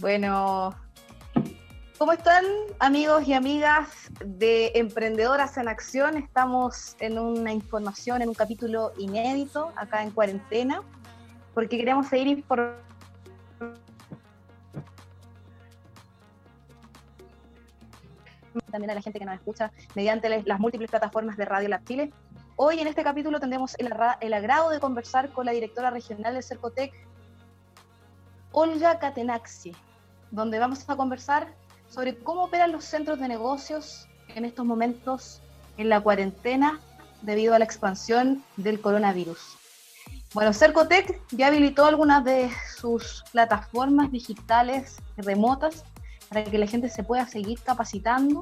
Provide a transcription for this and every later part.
Bueno, ¿cómo están amigos y amigas de Emprendedoras en Acción? Estamos en una información, en un capítulo inédito, acá en cuarentena, porque queremos seguir informando también a la gente que nos escucha mediante las múltiples plataformas de Radio Lab. Hoy en este capítulo tendremos el, el agrado de conversar con la directora regional de Cercotec, Olga Catenaxi, donde vamos a conversar sobre cómo operan los centros de negocios en estos momentos en la cuarentena debido a la expansión del coronavirus. Bueno, Cercotec ya habilitó algunas de sus plataformas digitales remotas para que la gente se pueda seguir capacitando.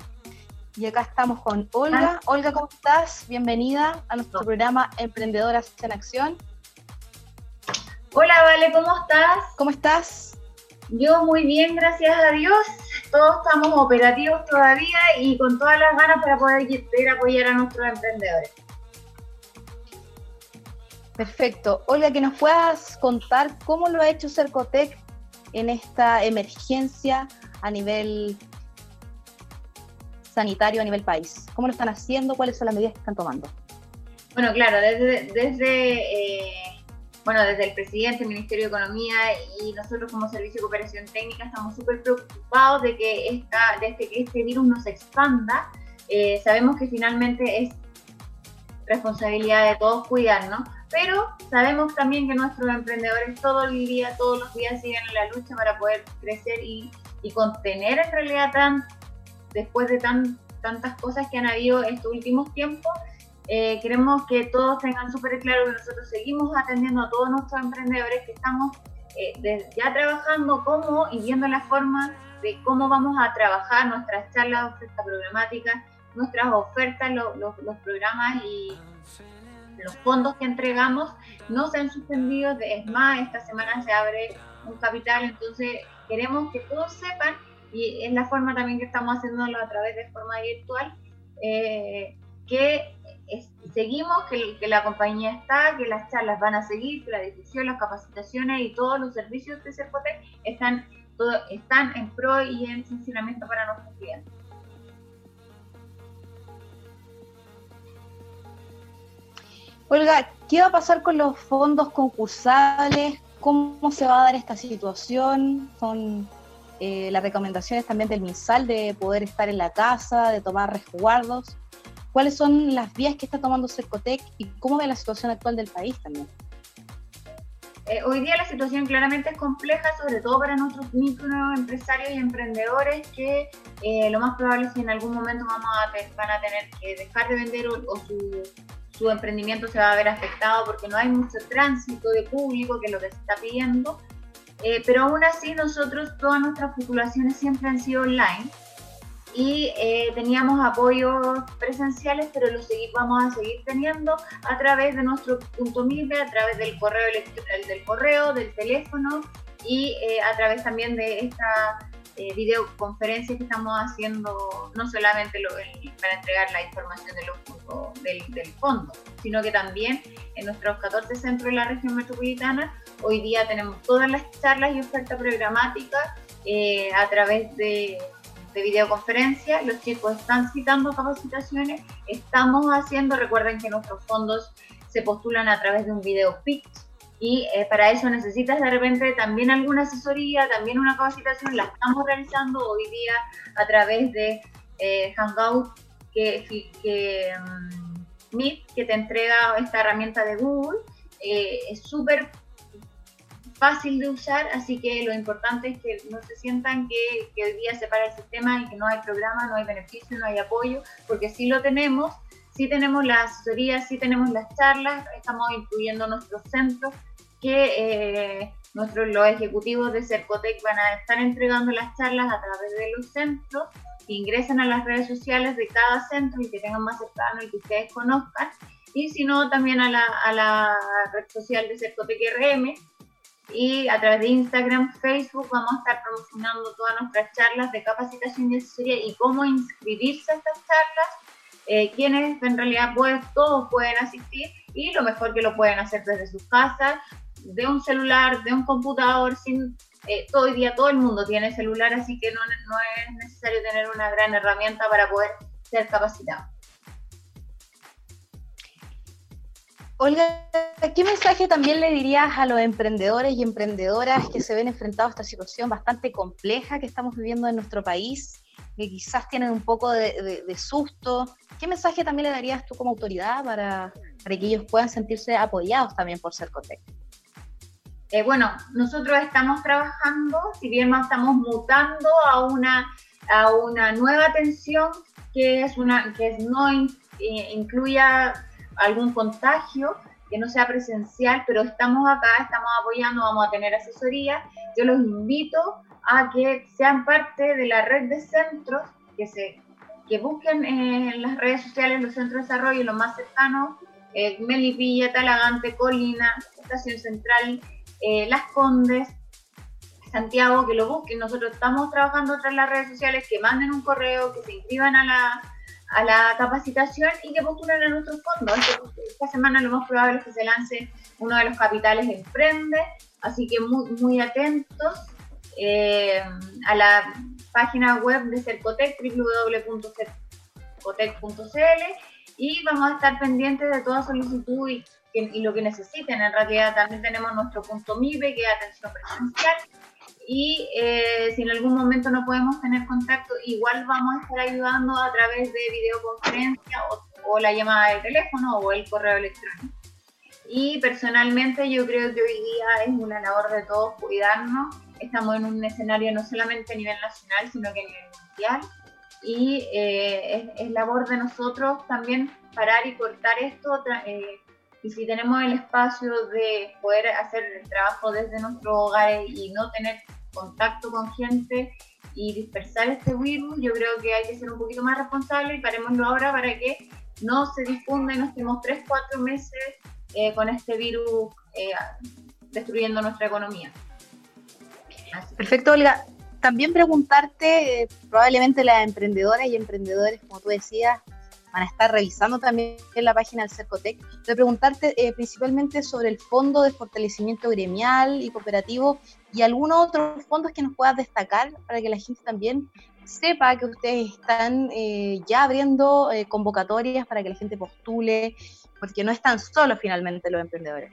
Y acá estamos con Olga. Ah. Olga, ¿cómo estás? Bienvenida a nuestro programa Emprendedoras en Acción. Hola, Vale, ¿cómo estás? ¿Cómo estás? Yo muy bien, gracias a Dios. Todos estamos operativos todavía y con todas las ganas para poder, apoyar a nuestros emprendedores. Perfecto. Olga, que nos puedas contar cómo lo ha hecho Cercotec en esta emergencia a nivel sanitario, a nivel país. ¿Cómo lo están haciendo? ¿Cuáles son las medidas que están tomando? Bueno, claro, desde, desde eh, bueno, desde el presidente, el Ministerio de Economía y nosotros como Servicio de Cooperación Técnica estamos súper preocupados de que, esta, de este, que este virus no se expanda. Eh, sabemos que finalmente es responsabilidad de todos cuidarnos, pero sabemos también que nuestros emprendedores todo el día, todos los días siguen en la lucha para poder crecer y, y contener en realidad tan, después de tan, tantas cosas que han habido estos últimos tiempos, eh, queremos que todos tengan súper claro que nosotros seguimos atendiendo a todos nuestros emprendedores, que estamos eh, ya trabajando cómo y viendo la forma de cómo vamos a trabajar nuestras charlas, ofertas programáticas, nuestras ofertas, los programas y los fondos que entregamos no se han suspendido. Es más, esta semana se abre un capital, entonces queremos que todos sepan, y es la forma también que estamos haciéndolo a través de forma virtual, eh, que seguimos, que, la compañía está, que las charlas van a seguir, que la difusión, las capacitaciones y todos los servicios de Cercotec están, todo, están en pro y en funcionamiento para nuestros clientes. Olga, ¿qué va a pasar con los fondos concursables? ¿Cómo se va a dar esta situación? Son eh, las recomendaciones también del MinSal de poder estar en la casa, de tomar resguardos cuáles son las vías que está tomando Cercotec y cómo ve la situación actual del país también. Eh, hoy día la situación claramente es compleja, sobre todo para nuestros microempresarios y emprendedores que eh, lo más probable es que en algún momento vamos a van a tener que dejar de vender o, su, su, emprendimiento se va a ver afectado porque no hay mucho tránsito de público que lo que se está pidiendo. Eh, pero aún así nosotros todas nuestras populaciones siempre han sido online y eh, teníamos apoyos presenciales, pero los vamos a seguir teniendo a través de nuestro punto MIPE, a través del correo del correo, del teléfono y eh, a través también de esta eh, que estamos haciendo, no solamente para entregar la información de los, del, del, fondo, sino que también en nuestros 14 centros de la región metropolitana, hoy día tenemos todas las charlas y oferta programática a través de de videoconferencia, los chicos están citando capacitaciones, estamos haciendo, recuerden que nuestros fondos se postulan a través de un video pitch y eh, para eso necesitas de repente también alguna asesoría, también una capacitación, la estamos realizando hoy día a través de eh, Hangout que, que mm, Meet, que te entrega esta herramienta de Google. Eh, es súper fácil de usar, así que lo importante es que no se sientan que, que, hoy día se para el sistema y que no hay programa, no hay beneficio, no hay apoyo, porque sí lo tenemos, sí tenemos la asesoría, sí tenemos las charlas, estamos incluyendo nuestros centros que eh, nuestros los ejecutivos de Cercotec van a estar entregando las charlas a través de los centros, que ingresen a las redes sociales de cada centro y que tengan más cercano y que ustedes conozcan, y si no, también a la, a la red social de Cercotec RM, y a través de Instagram, Facebook vamos a estar promocionando todas nuestras charlas de capacitación asesoría y cómo inscribirse a estas charlas, eh, quienes en realidad pueden, todos pueden asistir y lo mejor que lo pueden hacer desde sus casas, de un celular, de un computador, sin eh, todo el día todo el mundo tiene celular, así que no, no es necesario tener una gran herramienta para poder ser capacitado. Olga, ¿qué mensaje también le dirías a los emprendedores y emprendedoras que se ven enfrentados a esta situación bastante compleja que estamos viviendo en nuestro país, que quizás tienen un poco de, susto? ¿Qué mensaje también le darías tú como autoridad para, que ellos puedan sentirse apoyados también por Cercotec? Eh, bueno, nosotros estamos trabajando, si bien estamos mutando a una, a una nueva atención que, es una, que no incluya algún contagio, que no sea presencial, pero estamos acá, estamos apoyando, vamos a tener asesoría. Yo los invito a que sean parte de la red de centros, que, se, que busquen en las redes sociales los centros de desarrollo, los más cercanos, eh, Melipilla, Talagante, Colina, Estación Central, eh, Las Condes, Santiago, que lo busquen. Nosotros estamos trabajando tras las redes sociales, que manden un correo, que se inscriban a la, a la capacitación y que postulen a nuestros fondos. Esta semana lo más probable es que se lance uno de los capitales Emprende, así que muy, muy atentos eh, a la página web de Cercotec, www.cercotec.cl y vamos a estar pendientes de toda solicitud y, y, lo que necesiten. En realidad también tenemos nuestro punto MIBE, que es atención presencial, y eh, si en algún momento no podemos tener contacto, igual vamos a estar ayudando a través de videoconferencia o, la llamada de teléfono o el correo electrónico. Y personalmente yo creo que hoy día es una labor de todos cuidarnos. Estamos en un escenario no solamente a nivel nacional, sino que a nivel mundial. Y eh, es, labor de nosotros también parar y cortar esto. Eh, y si tenemos el espacio de poder hacer el trabajo desde nuestros hogares y no tener contacto con gente y dispersar este virus, yo creo que hay que ser un poquito más responsable y parémoslo ahora para que no se difunda y no estemos tres, cuatro meses eh, con este virus eh, destruyendo nuestra economía. Perfecto, Olga. También preguntarte, eh, probablemente las emprendedoras y emprendedores, como tú decías, van a estar revisando también en la página del Cercotec, de preguntarte eh, principalmente sobre el fondo de fortalecimiento gremial y cooperativo y algunos otros fondos que nos puedas destacar para que la gente también sepa que ustedes están eh, ya abriendo eh, convocatorias para que la gente postule, porque no están solos finalmente los emprendedores.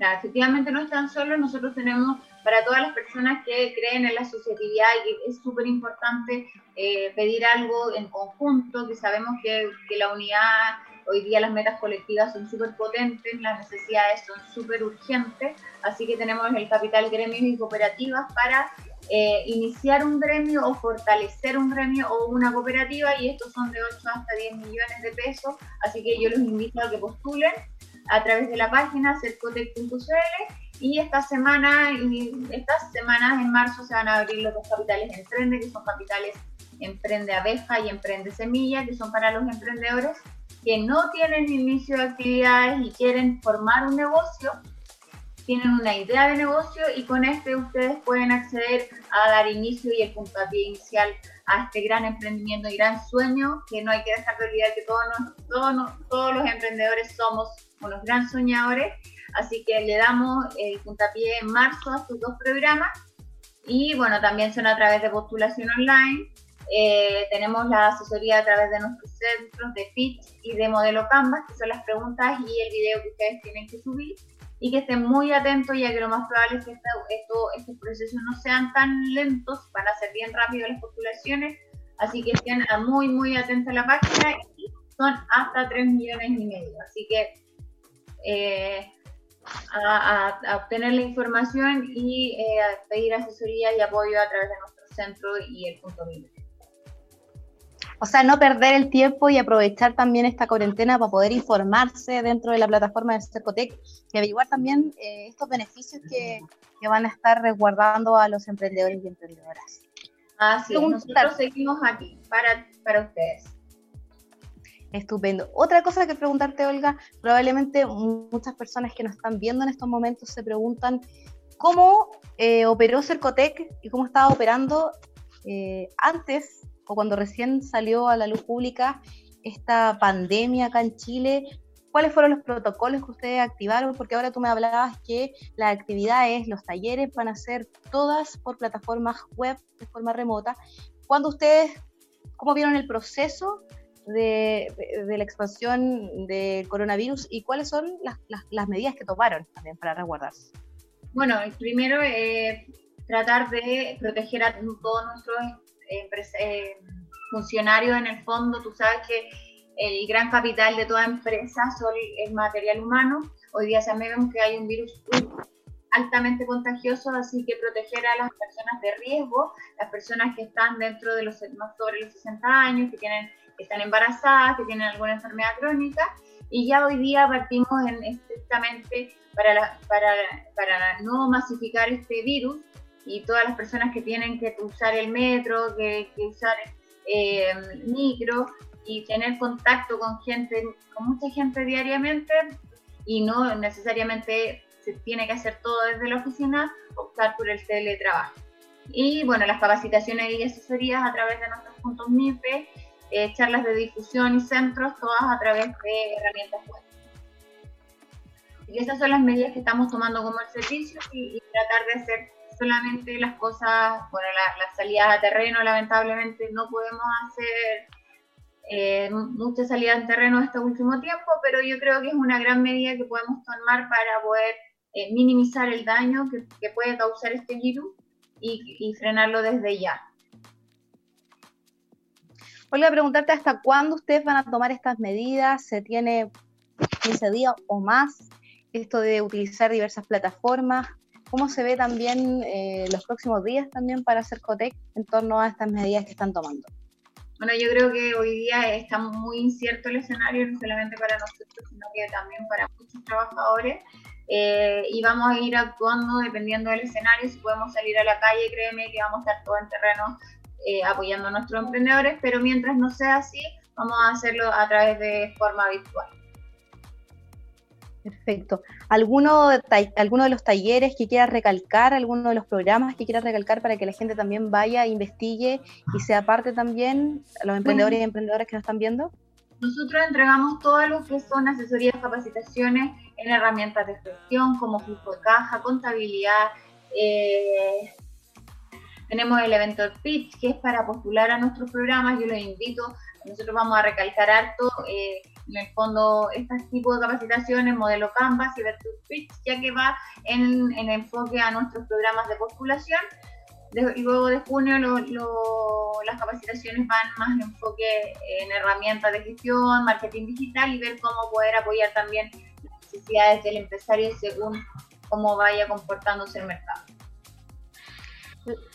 efectivamente no están solos, nosotros tenemos para todas las personas que creen en la asociatividad y es súper importante eh, pedir algo en conjunto, que sabemos que, que, la unidad, hoy día las metas colectivas son súper potentes, las necesidades son súper urgentes, así que tenemos el capital gremios y cooperativas para eh, iniciar un gremio o fortalecer un gremio o una cooperativa y estos son de 8 hasta 10 millones de pesos, así que yo los invito a que postulen a través de la página cercotec.cl y esta semana y estas semanas en marzo se van a abrir los dos capitales Emprende, que son capitales Emprende Abeja y Emprende Semilla, que son para los emprendedores que no tienen inicio de actividades y quieren formar un negocio, tienen una idea de negocio y con este ustedes pueden acceder a dar inicio y el puntapié inicial a este gran emprendimiento y gran sueño que no hay que dejar de olvidar que todos, todos, todos los emprendedores somos unos gran soñadores Así que le damos el puntapié en marzo a estos dos programas y bueno, también son a través de postulación online. Eh, tenemos la asesoría a través de nuestros centros de pitch y de modelo Canvas, que son las preguntas y el video que ustedes tienen que subir. Y que estén muy atentos, ya que lo más probable es que esto, estos procesos no sean tan lentos, van a ser bien rápido las postulaciones. Así que estén muy, muy atentos a la página y son hasta 3 millones y medio. Así que eh, a, obtener la información y eh, a pedir asesoría y apoyo a través de nuestro centro y el punto libre. O sea, no perder el tiempo y aprovechar también esta cuarentena para poder informarse dentro de la plataforma de Cercotec y averiguar también eh, estos beneficios que, que, van a estar resguardando a los emprendedores y emprendedoras. Así nosotros seguimos aquí para, para ustedes. Estupendo. Otra cosa que preguntarte, Olga, probablemente muchas personas que nos están viendo en estos momentos se preguntan cómo eh, operó Cercotec y cómo estaba operando eh, antes o cuando recién salió a la luz pública esta pandemia acá en Chile cuáles fueron los protocolos que ustedes activaron, porque ahora tú me hablabas que las actividades, los talleres van a ser todas por plataformas web de forma remota. ¿Cuándo ustedes, cómo vieron el proceso de, la expansión del coronavirus y cuáles son las, medidas que tomaron también para resguardarse? Bueno, primero tratar de proteger a todos nuestros eh, funcionarios en el fondo. Tú sabes que el gran capital de toda empresa son el material humano. Hoy día sabemos que hay un virus altamente contagioso, así que proteger a las personas de riesgo, las personas que están dentro de los más sobre los 60 años, que tienen que están embarazadas, que tienen alguna enfermedad crónica, y ya hoy día partimos en estrictamente para, para, para no masificar este virus y todas las personas que tienen que usar el metro, que, que usar eh, micro, y tener contacto con gente, con mucha gente diariamente y no necesariamente se tiene que hacer todo desde la oficina, optar por el teletrabajo. Y bueno, las capacitaciones y asesorías a través de nuestros puntos MIPE, eh, charlas de difusión y centros, todas a través de herramientas web. Y esas son las medidas que estamos tomando como el servicio y, tratar de hacer solamente las cosas, bueno, las salidas a terreno lamentablemente no podemos hacer eh, muchas salidas en terreno este último tiempo, pero yo creo que es una gran medida que podemos tomar para poder eh, minimizar el daño que, puede causar este virus y, frenarlo desde ya. Voy a preguntarte hasta cuándo ustedes van a tomar estas medidas. ¿Se tiene 15 días o más? Esto de utilizar diversas plataformas. ¿Cómo se ve también eh, los próximos días también para hacer COTEC en torno a estas medidas que están tomando? Bueno, yo creo que hoy día está muy incierto el escenario, no solamente para nosotros, sino que también para muchos trabajadores. Eh, y vamos a ir actuando dependiendo del escenario. Si podemos salir a la calle, créeme que vamos a estar todo en terreno eh, apoyando a nuestros emprendedores, pero mientras no sea así, vamos a hacerlo a través de forma virtual. Perfecto. ¿Alguno, ¿Alguno de los talleres que quiera recalcar, alguno de los programas que quiera recalcar para que la gente también vaya, investigue y sea parte también, los emprendedores y emprendedoras que nos están viendo? Nosotros entregamos todo lo que son asesorías, capacitaciones en herramientas de gestión como flujo de caja, contabilidad. Eh, tenemos el evento Pitch, que es para postular a nuestros programas. Yo los invito, nosotros vamos a recalcar harto. Eh, en el fondo este tipo de capacitaciones, modelo Canvas y Virtual Pitch, ya que va en, enfoque a nuestros programas de postulación. y luego de junio las capacitaciones van más en enfoque en herramientas de gestión, marketing digital y ver cómo poder apoyar también las necesidades del empresario según cómo vaya comportándose el mercado.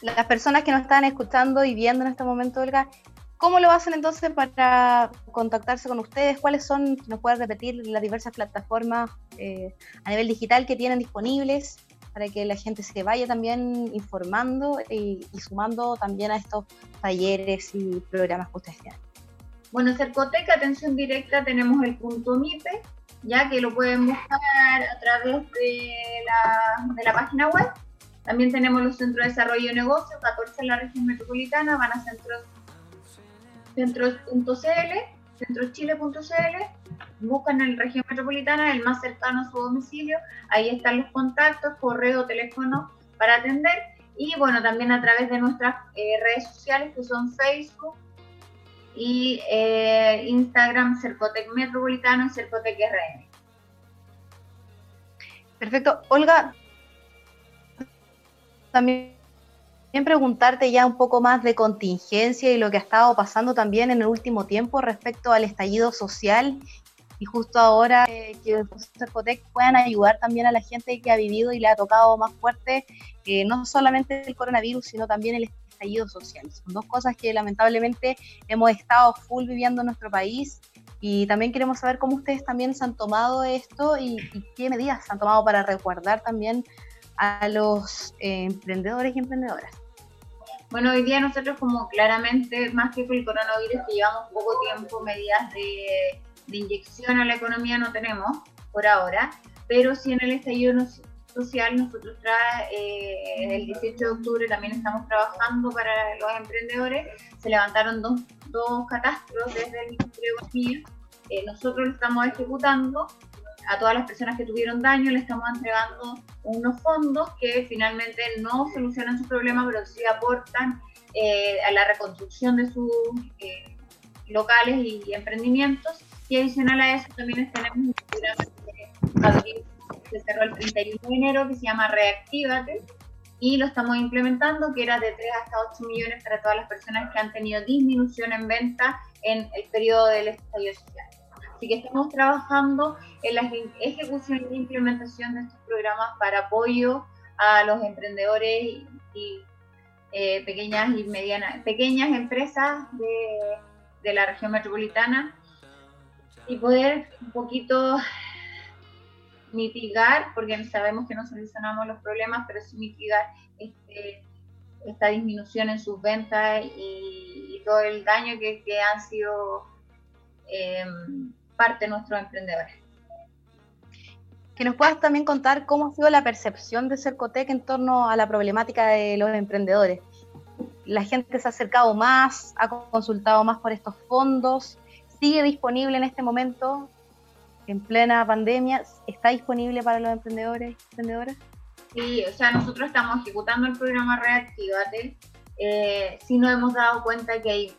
Las personas que nos están escuchando y viendo en este momento, Olga, ¿Cómo lo hacen entonces para contactarse con ustedes? ¿Cuáles son, nos puedes repetir, las diversas plataformas eh, a nivel digital que tienen disponibles para que la gente se vaya también informando y, sumando también a estos talleres y programas que ustedes tienen? Bueno, Cercoteca, atención directa, tenemos el punto MIPE, ya que lo pueden buscar a través de la, de la página web. También tenemos los centros de desarrollo de negocios, 14 en la región metropolitana, van a centros centros.cl, centrochile.cl, buscan en la región metropolitana el más cercano a su domicilio, ahí están los contactos, correo, teléfono para atender y bueno, también a través de nuestras eh, redes sociales que son Facebook y eh, Instagram Cercotec Metropolitano y Cercotec RN. Perfecto. Olga, también preguntarte ya un poco más de contingencia y lo que ha estado pasando también en el último tiempo respecto al estallido social y justo ahora eh, que los Cercotec puedan ayudar también a la gente que ha vivido y le ha tocado más fuerte eh, no solamente el coronavirus, sino también el estallido social. Son dos cosas que lamentablemente hemos estado full viviendo en nuestro país y también queremos saber cómo ustedes también se han tomado esto y, y qué medidas se han tomado para resguardar también a los eh, emprendedores y emprendedoras. Bueno, hoy día nosotros como claramente, más que con el coronavirus, que llevamos poco tiempo, medidas de, inyección a la economía no tenemos por ahora, pero sí en el estallido social nosotros trae, eh, el 18 de octubre también estamos trabajando para los emprendedores, se levantaron dos, dos catastros desde el Ministerio de Economía eh, nosotros lo estamos ejecutando a todas las personas que tuvieron daño, le estamos entregando unos fondos que finalmente no solucionan su problema, pero sí aportan eh, a la reconstrucción de sus eh, locales y, emprendimientos. Y adicional a eso también tenemos un programa que se cerró el 31 de enero que se llama Reactívate y lo estamos implementando, que era de 3 hasta 8 millones para todas las personas que han tenido disminución en venta en el periodo del estallido social. Así que estamos trabajando en la ejecución y implementación de estos programas para apoyo a los emprendedores y, eh, pequeñas y medianas, pequeñas empresas de, la región metropolitana y poder un poquito mitigar, porque sabemos que no solucionamos los problemas, pero sí mitigar este, esta disminución en sus ventas y, todo el daño que, han sido eh, parte de nuestros emprendedores. Que nos puedas también contar cómo ha sido la percepción de Cercotec en torno a la problemática de los emprendedores. La gente se ha acercado más, ha consultado más por estos fondos, sigue disponible en este momento, en plena pandemia, ¿está disponible para los emprendedores y emprendedoras? Sí, o sea, nosotros estamos ejecutando el programa Reactivate. Eh, sí nos hemos dado cuenta que hay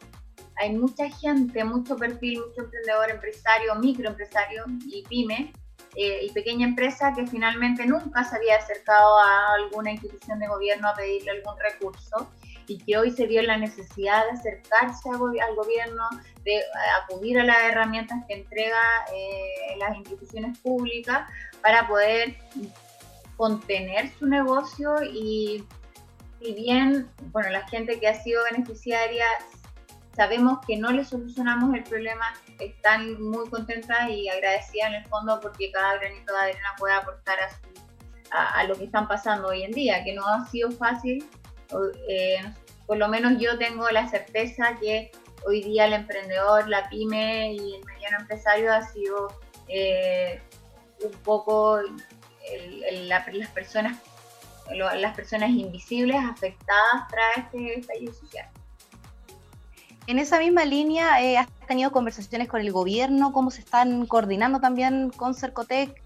hay mucha gente, mucho perfil, mucho emprendedor, empresario, microempresario y pyme eh, y pequeña empresa que finalmente nunca se había acercado a alguna institución de gobierno a pedirle algún recurso y que hoy se vio la necesidad de acercarse al gobierno, de acudir a las herramientas que entrega eh, las instituciones públicas para poder contener su negocio y si bien, bueno, la gente que ha sido beneficiaria sabemos que no le solucionamos el problema, están muy contentas y agradecidas en el fondo porque cada granito de arena puede aportar a, lo que están pasando hoy en día, que no ha sido fácil. Eh, por lo menos yo tengo la certeza que hoy día el emprendedor, la pyme y el mediano empresario ha sido eh, un poco las personas las personas invisibles afectadas tras este estallido social. En esa misma línea, eh, ¿has tenido conversaciones con el gobierno? ¿Cómo se están coordinando también con Cercotec?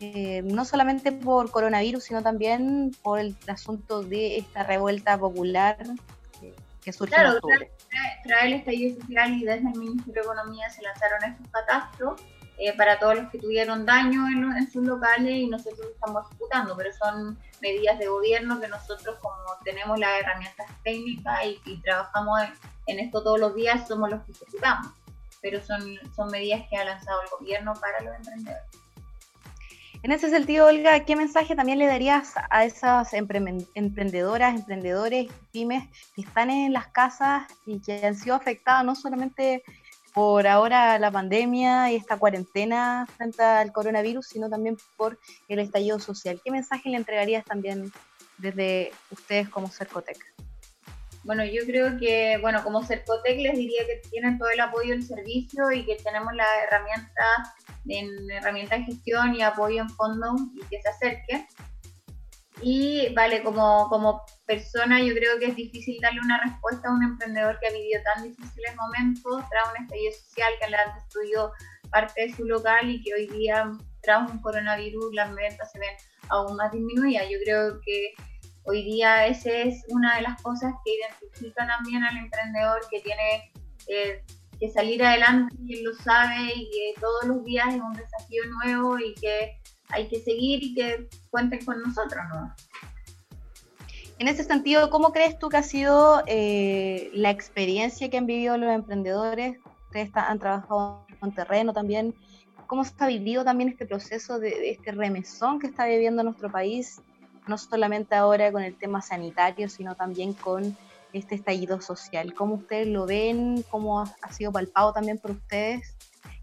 Eh, no solamente por coronavirus, sino también por el asunto de esta revuelta popular que surge en octubre. Trae, trae el estallido social y desde el Ministerio de Economía se lanzaron estos catastros eh, para todos los que tuvieron daño en, sus locales y nosotros estamos ejecutando, pero son medidas de gobierno que nosotros como tenemos las herramientas técnicas y, trabajamos en, esto todos los días, somos los que ejecutamos, pero son, son medidas que ha lanzado el gobierno para los emprendedores. En ese sentido, Olga, ¿qué mensaje también le darías a esas emprendedoras, emprendedores, pymes que están en las casas y que han sido afectadas no solamente por ahora la pandemia y esta cuarentena frente al coronavirus, sino también por el estallido social. ¿Qué mensaje le entregarías también desde ustedes como Cercotec? Bueno, yo creo que, bueno, como Cercotec les diría que tienen todo el apoyo del servicio y que tenemos las herramientas en de gestión y apoyo en fondo y que se acerquen. Y vale, como, como persona yo creo que es difícil darle una respuesta a un emprendedor que ha vivido tan difíciles momentos tras un estallido social que le ha destruido parte de su local y que hoy día tras un coronavirus las ventas se ven aún más disminuidas. Yo creo que hoy día esa es una de las cosas que identifica también al emprendedor que tiene eh, que salir adelante y él lo sabe y que todos los días es un desafío nuevo y que hay que seguir y que cuenten con nosotros, ¿no? En ese sentido, ¿cómo crees tú que ha sido eh, la experiencia que han vivido los emprendedores? Ustedes han trabajado en terreno también. ¿Cómo se ha vivido también este proceso de, este remesón que está viviendo nuestro país? No solamente ahora con el tema sanitario, sino también con este estallido social. ¿Cómo ustedes lo ven? ¿Cómo ha, sido palpado también por ustedes?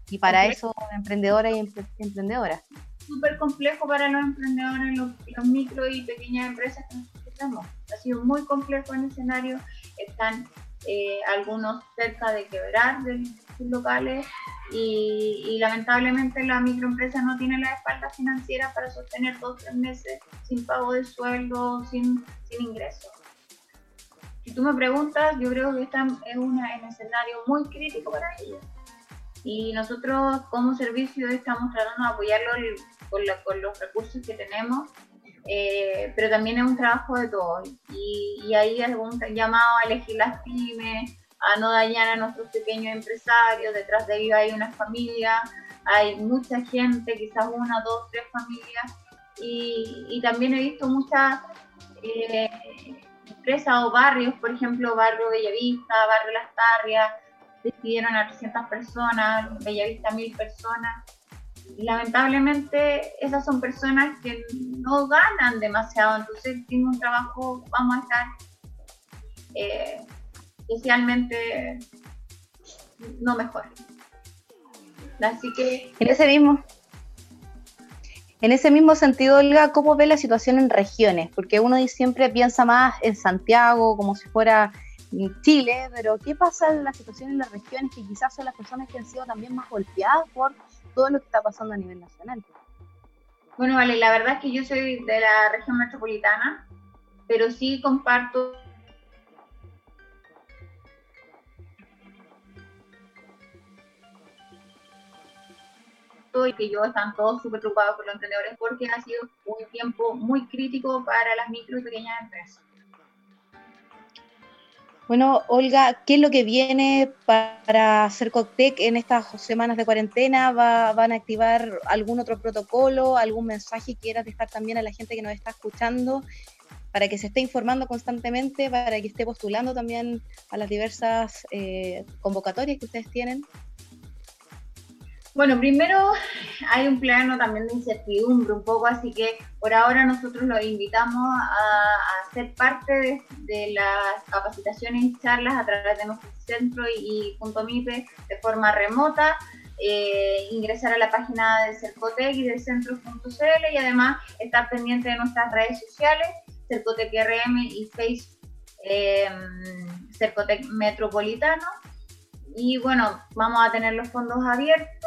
Y para eso, emprendedoras y emprendedoras súper complejo para los emprendedores, los, micro y pequeñas empresas que tenemos. Ha sido muy complejo el escenario, están eh, algunos cerca de quebrar de sus locales y, lamentablemente la microempresa no tiene la espalda financiera para sostener dos o tres meses sin pago de sueldo, sin, ingresos. Si tú me preguntas, yo creo que están en un escenario muy crítico para ellos y nosotros como servicio estamos tratando de apoyarlo con, los recursos que tenemos, eh, pero también es un trabajo de todos. Y, y ahí algún llamado a elegir las pymes, a no dañar a nuestros pequeños empresarios, detrás de ellos hay una familia, hay mucha gente, quizás una, dos, tres familias, y, también he visto muchas eh, empresas o barrios, por ejemplo, Barrio Bellavista, Barrio Las Tarrias, despidieron a 300 personas, Bellavista 1000 personas. Y lamentablemente esas son personas que no ganan demasiado, entonces tienen un trabajo, vamos a estar eh, socialmente no mejor. Así que... En ese mismo, en ese mismo sentido, Olga, ¿cómo ve la situación en regiones? Porque uno siempre piensa más en Santiago, como si fuera Chile, pero ¿qué pasa en la situación en las regiones que quizás son las personas que han sido también más golpeadas por todo lo que está pasando a nivel nacional? Bueno, vale, la verdad es que yo soy de la región metropolitana, pero sí comparto y que yo están todos súper preocupados por los emprendedores porque ha sido un tiempo muy crítico para las micro y pequeñas empresas. Bueno, Olga, ¿qué es lo que viene para Cercotec en estas semanas de cuarentena? ¿Van a activar algún otro protocolo, algún mensaje que quieras dejar también a la gente que nos está escuchando para que se esté informando constantemente, para que esté postulando también a las diversas eh, convocatorias que ustedes tienen? Bueno, primero hay un plano también de incertidumbre un poco, así que por ahora nosotros los invitamos a, ser parte de, las capacitaciones y charlas a través de nuestro centro y, punto MIPE de forma remota. Eh, ingresar a la página de Cercotec y de centros.cl y además estar pendiente de nuestras redes sociales, Cercotec RM y Facebook eh, Cercotec Metropolitano y bueno, vamos a tener los fondos abiertos,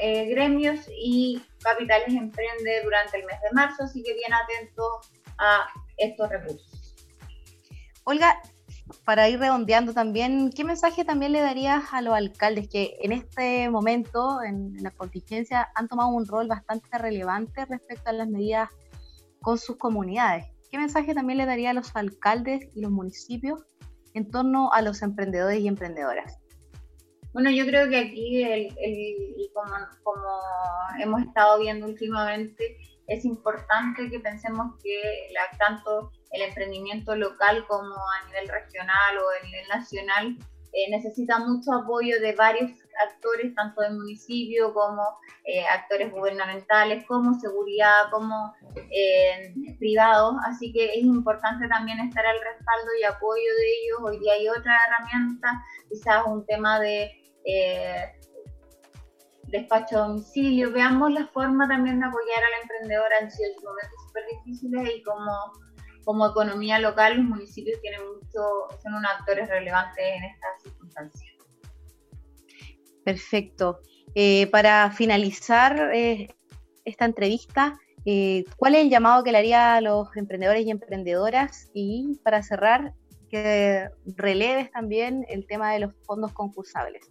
eh, gremios y capitales emprende durante el mes de marzo, así que bien atentos a estos recursos. Olga, para ir redondeando también, ¿qué mensaje también le darías a los alcaldes que en este momento, en, en la contingencia, han tomado un rol bastante relevante respecto a las medidas con sus comunidades? ¿Qué mensaje también le daría a los alcaldes y los municipios en torno a los emprendedores y emprendedoras? Bueno, yo creo que aquí, el, el, como, como hemos estado viendo últimamente, es importante que pensemos que la, tanto el emprendimiento local como a nivel regional o a nivel nacional eh, necesita mucho apoyo de varios actores, tanto del municipio como eh, actores gubernamentales, como seguridad, como eh, privados. Así que es importante también estar al respaldo y apoyo de ellos. Hoy día hay otra herramienta, quizás un tema de despacho a domicilio. Veamos la forma también de apoyar al emprendedor. Han sido momentos súper difíciles y como como economía local, los municipios tienen mucho, son unos actores relevantes en estas circunstancias. Perfecto. Eh, para finalizar eh, esta entrevista, eh, ¿cuál es el llamado que le haría a los emprendedores y emprendedoras? Y para cerrar, que releves también el tema de los fondos concursables.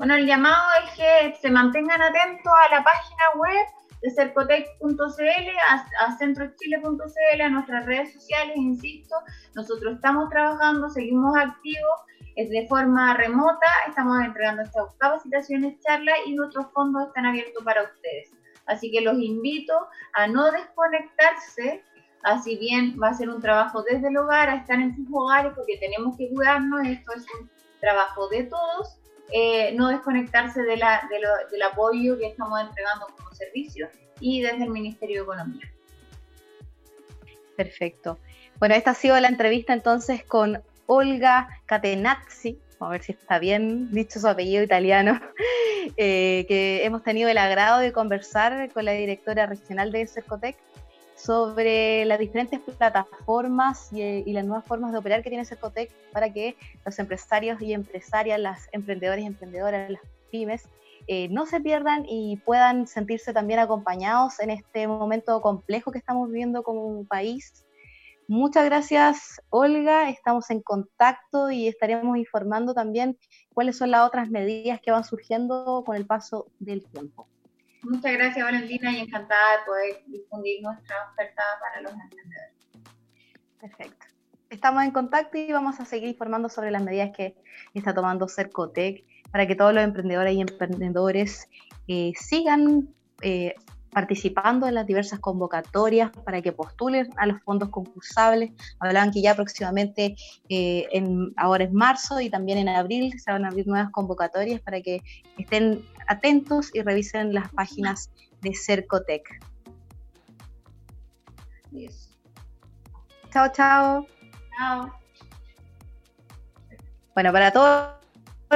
Bueno, el llamado es que se mantengan atentos a la página web de cercotec.cl a, centrochile.cl, a nuestras redes sociales, insisto, nosotros estamos trabajando, seguimos activos es de forma remota, estamos entregando estas capacitaciones, charlas y nuestros fondos están abiertos para ustedes. Así que los invito a no desconectarse, así bien va a ser un trabajo desde el hogar, a estar en sus hogares porque tenemos que cuidarnos, esto es un trabajo de todos eh, no desconectarse de la, del apoyo que estamos entregando como servicio y desde el Ministerio de Economía. Perfecto. Bueno, esta ha sido la entrevista entonces con Olga Catenazzi, a ver si está bien dicho su apellido italiano, eh, que hemos tenido el agrado de conversar con la directora regional de Cercotec sobre las diferentes plataformas y, las nuevas formas de operar que tiene Cercotec para que los empresarios y empresarias, las emprendedores y emprendedoras, las pymes, eh, no se pierdan y puedan sentirse también acompañados en este momento complejo que estamos viviendo como país Muchas gracias, Olga. Estamos en contacto y estaremos informando también cuáles son las otras medidas que van surgiendo con el paso del tiempo. Muchas gracias, Valentina, y encantada de poder difundir nuestra oferta para los emprendedores. Perfecto. Estamos en contacto y vamos a seguir informando sobre las medidas que está tomando Cercotec para que todos los emprendedores y emprendedores eh, sigan eh, participando en las diversas convocatorias para que postulen a los fondos concursables. Hablaban que ya próximamente, eh, en, ahora es marzo y también en abril, se van a abrir nuevas convocatorias para que estén atentos y revisen las páginas de Cercotec. Chao, chao. Chao. Bueno, para todos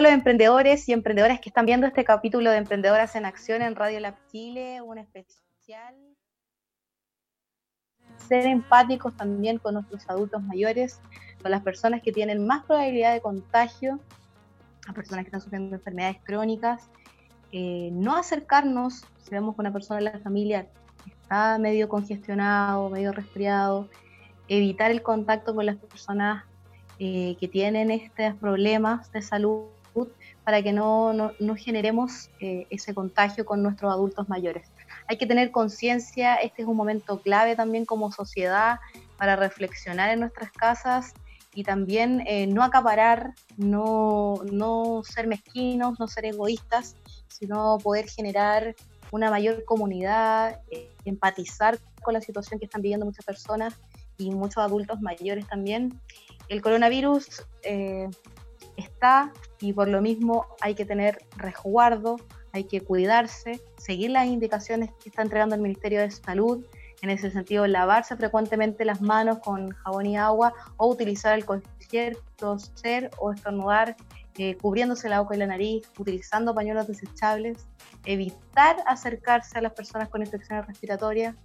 los emprendedores y emprendedoras que están viendo este capítulo de Emprendedoras en Acción en Radio Lab Chile, un especial. Ser empáticos también con nuestros adultos mayores, con las personas que tienen más probabilidad de contagio, las personas que están sufriendo enfermedades crónicas. Eh, no acercarnos, si vemos que una persona en la familia está medio congestionado, medio resfriado, evitar el contacto con las personas eh, que tienen estos problemas de salud para que no, no, generemos eh, ese contagio con nuestros adultos mayores. Hay que tener conciencia, este es un momento clave también como sociedad para reflexionar en nuestras casas y también eh, no acaparar, no, no ser mezquinos, no ser egoístas, sino poder generar una mayor comunidad, eh, empatizar con la situación que están viviendo muchas personas y muchos adultos mayores también. El coronavirus está y por lo mismo hay que tener resguardo, hay que cuidarse, seguir las indicaciones que está entregando el Ministerio de Salud, en ese sentido lavarse frecuentemente las manos con jabón y agua o utilizar el gel, toser o estornudar eh, cubriéndose la boca y la nariz, utilizando pañuelos desechables, evitar acercarse a las personas con infecciones respiratorias.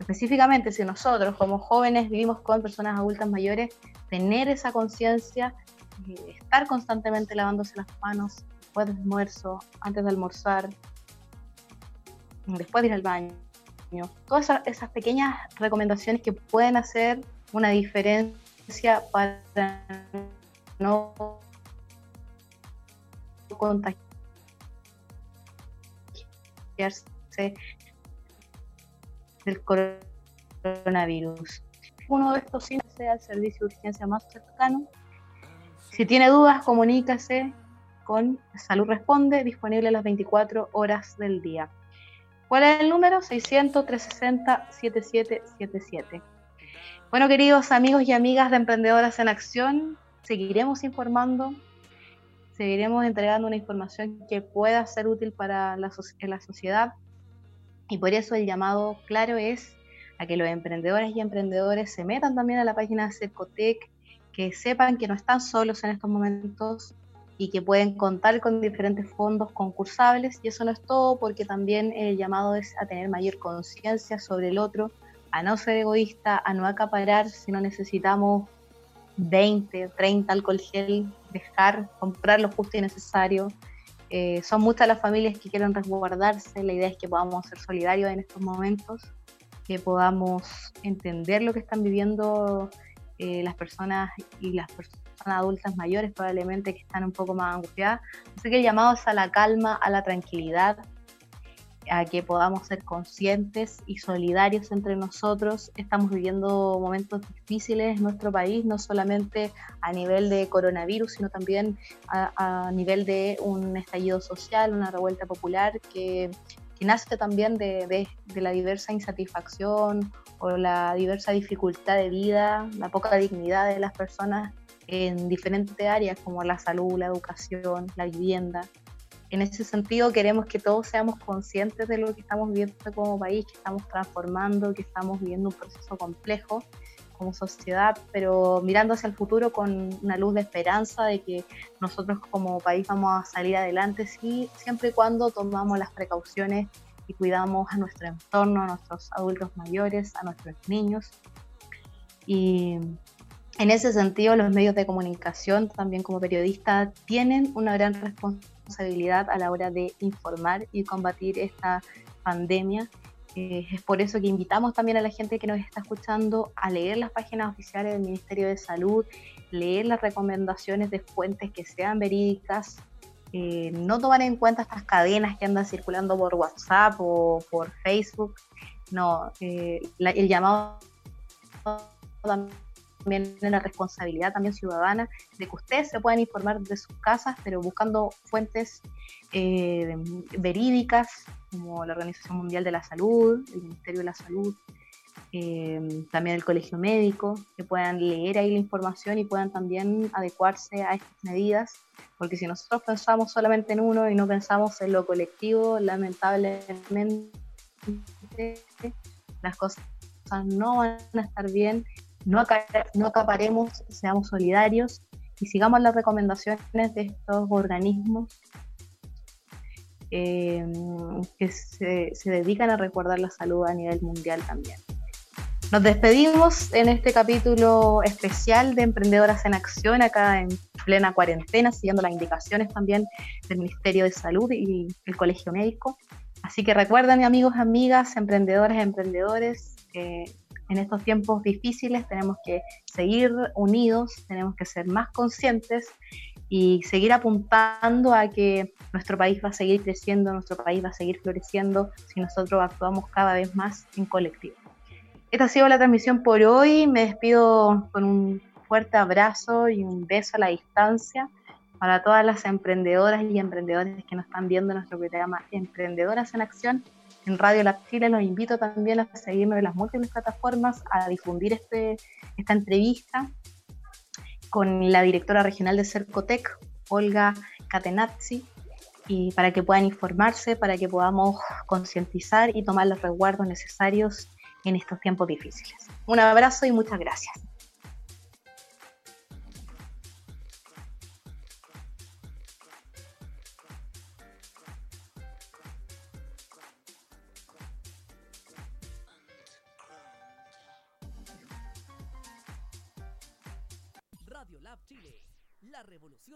Específicamente, si nosotros como jóvenes vivimos con personas adultas mayores, tener esa conciencia estar constantemente lavándose las manos después del almuerzo, antes de almorzar, después de ir al baño. Todas esas, pequeñas recomendaciones que pueden hacer una diferencia para no contagiarse del coronavirus. Uno de estos síntomas el servicio de urgencia más cercano si tiene dudas, comuníquese con Salud Responde, disponible las 24 horas del día. ¿Cuál es el número? 600-360-7777. Bueno, queridos amigos y amigas de Emprendedoras en Acción, seguiremos informando, seguiremos entregando una información que pueda ser útil para la, la sociedad y por eso el llamado claro es a que los emprendedores y emprendedores se metan también a la página de Cercotec, que sepan que no están solos en estos momentos y que pueden contar con diferentes fondos concursables. Y eso no es todo, porque también el llamado es a tener mayor conciencia sobre el otro, a no ser egoísta, a no acaparar si no necesitamos 20, 30 alcohol gel, dejar, comprar lo justo y necesario. Eh, son muchas las familias que quieren resguardarse, la idea es que podamos ser solidarios en estos momentos, que podamos entender lo que están viviendo eh, las personas y las personas adultas mayores probablemente que están un poco más angustiadas. Así que el llamado es a la calma, a la tranquilidad, a que podamos ser conscientes y solidarios entre nosotros. Estamos viviendo momentos difíciles en nuestro país, no solamente a nivel de coronavirus, sino también a, a nivel de un estallido social, una revuelta popular que que nace también de, de, la diversa insatisfacción o la diversa dificultad de vida, la poca dignidad de las personas en diferentes áreas como la salud, la educación, la vivienda. En ese sentido queremos que todos seamos conscientes de lo que estamos viviendo como país, que estamos transformando, que estamos viviendo un proceso complejo como sociedad, pero mirando hacia el futuro con una luz de esperanza de que nosotros como país vamos a salir adelante, sí, siempre y cuando tomamos las precauciones y cuidamos a nuestro entorno, a nuestros adultos mayores, a nuestros niños. Y en ese sentido, los medios de comunicación, también como periodistas, tienen una gran responsabilidad a la hora de informar y combatir esta pandemia Eh, es por eso que invitamos también a la gente que nos está escuchando a leer las páginas oficiales del Ministerio de Salud, leer las recomendaciones de fuentes que sean verídicas, eh, no tomar en cuenta estas cadenas que andan circulando por WhatsApp o por Facebook. No, eh, el llamado también en la responsabilidad también ciudadana de que ustedes se puedan informar de sus casas, pero buscando fuentes eh, verídicas como la Organización Mundial de la Salud, el Ministerio de la Salud, eh, también el Colegio Médico, que puedan leer ahí la información y puedan también adecuarse a estas medidas, porque si nosotros pensamos solamente en uno y no pensamos en lo colectivo, lamentablemente las cosas no van a estar bien, no, acaparemos, seamos solidarios y sigamos las recomendaciones de estos organismos eh, que se, se dedican a recordar la salud a nivel mundial también. Nos despedimos en este capítulo especial de Emprendedoras en Acción, acá en plena cuarentena, siguiendo las indicaciones también del Ministerio de Salud y el Colegio Médico. Así que recuerden, amigos, amigas, emprendedoras, emprendedores, que en estos tiempos difíciles tenemos que seguir unidos, tenemos que ser más conscientes y seguir apuntando a que nuestro país va a seguir creciendo, nuestro país va a seguir floreciendo si nosotros actuamos cada vez más en colectivo. Esta ha sido la transmisión por hoy. Me despido con un fuerte abrazo y un beso a la distancia para todas las emprendedoras y emprendedores que nos están viendo en nuestro programa Emprendedoras en Acción en Radio La Chile. Los invito también a seguirnos en las múltiples plataformas, a difundir este, esta entrevista con la directora regional de Cercotec, Olga Catenazzi, y para que puedan informarse, para que podamos concientizar y tomar los resguardos necesarios en estos tiempos difíciles. Un abrazo y muchas gracias.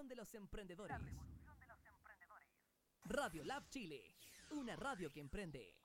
Revolución de los emprendedores. Radio Lab Chile, una radio que emprende.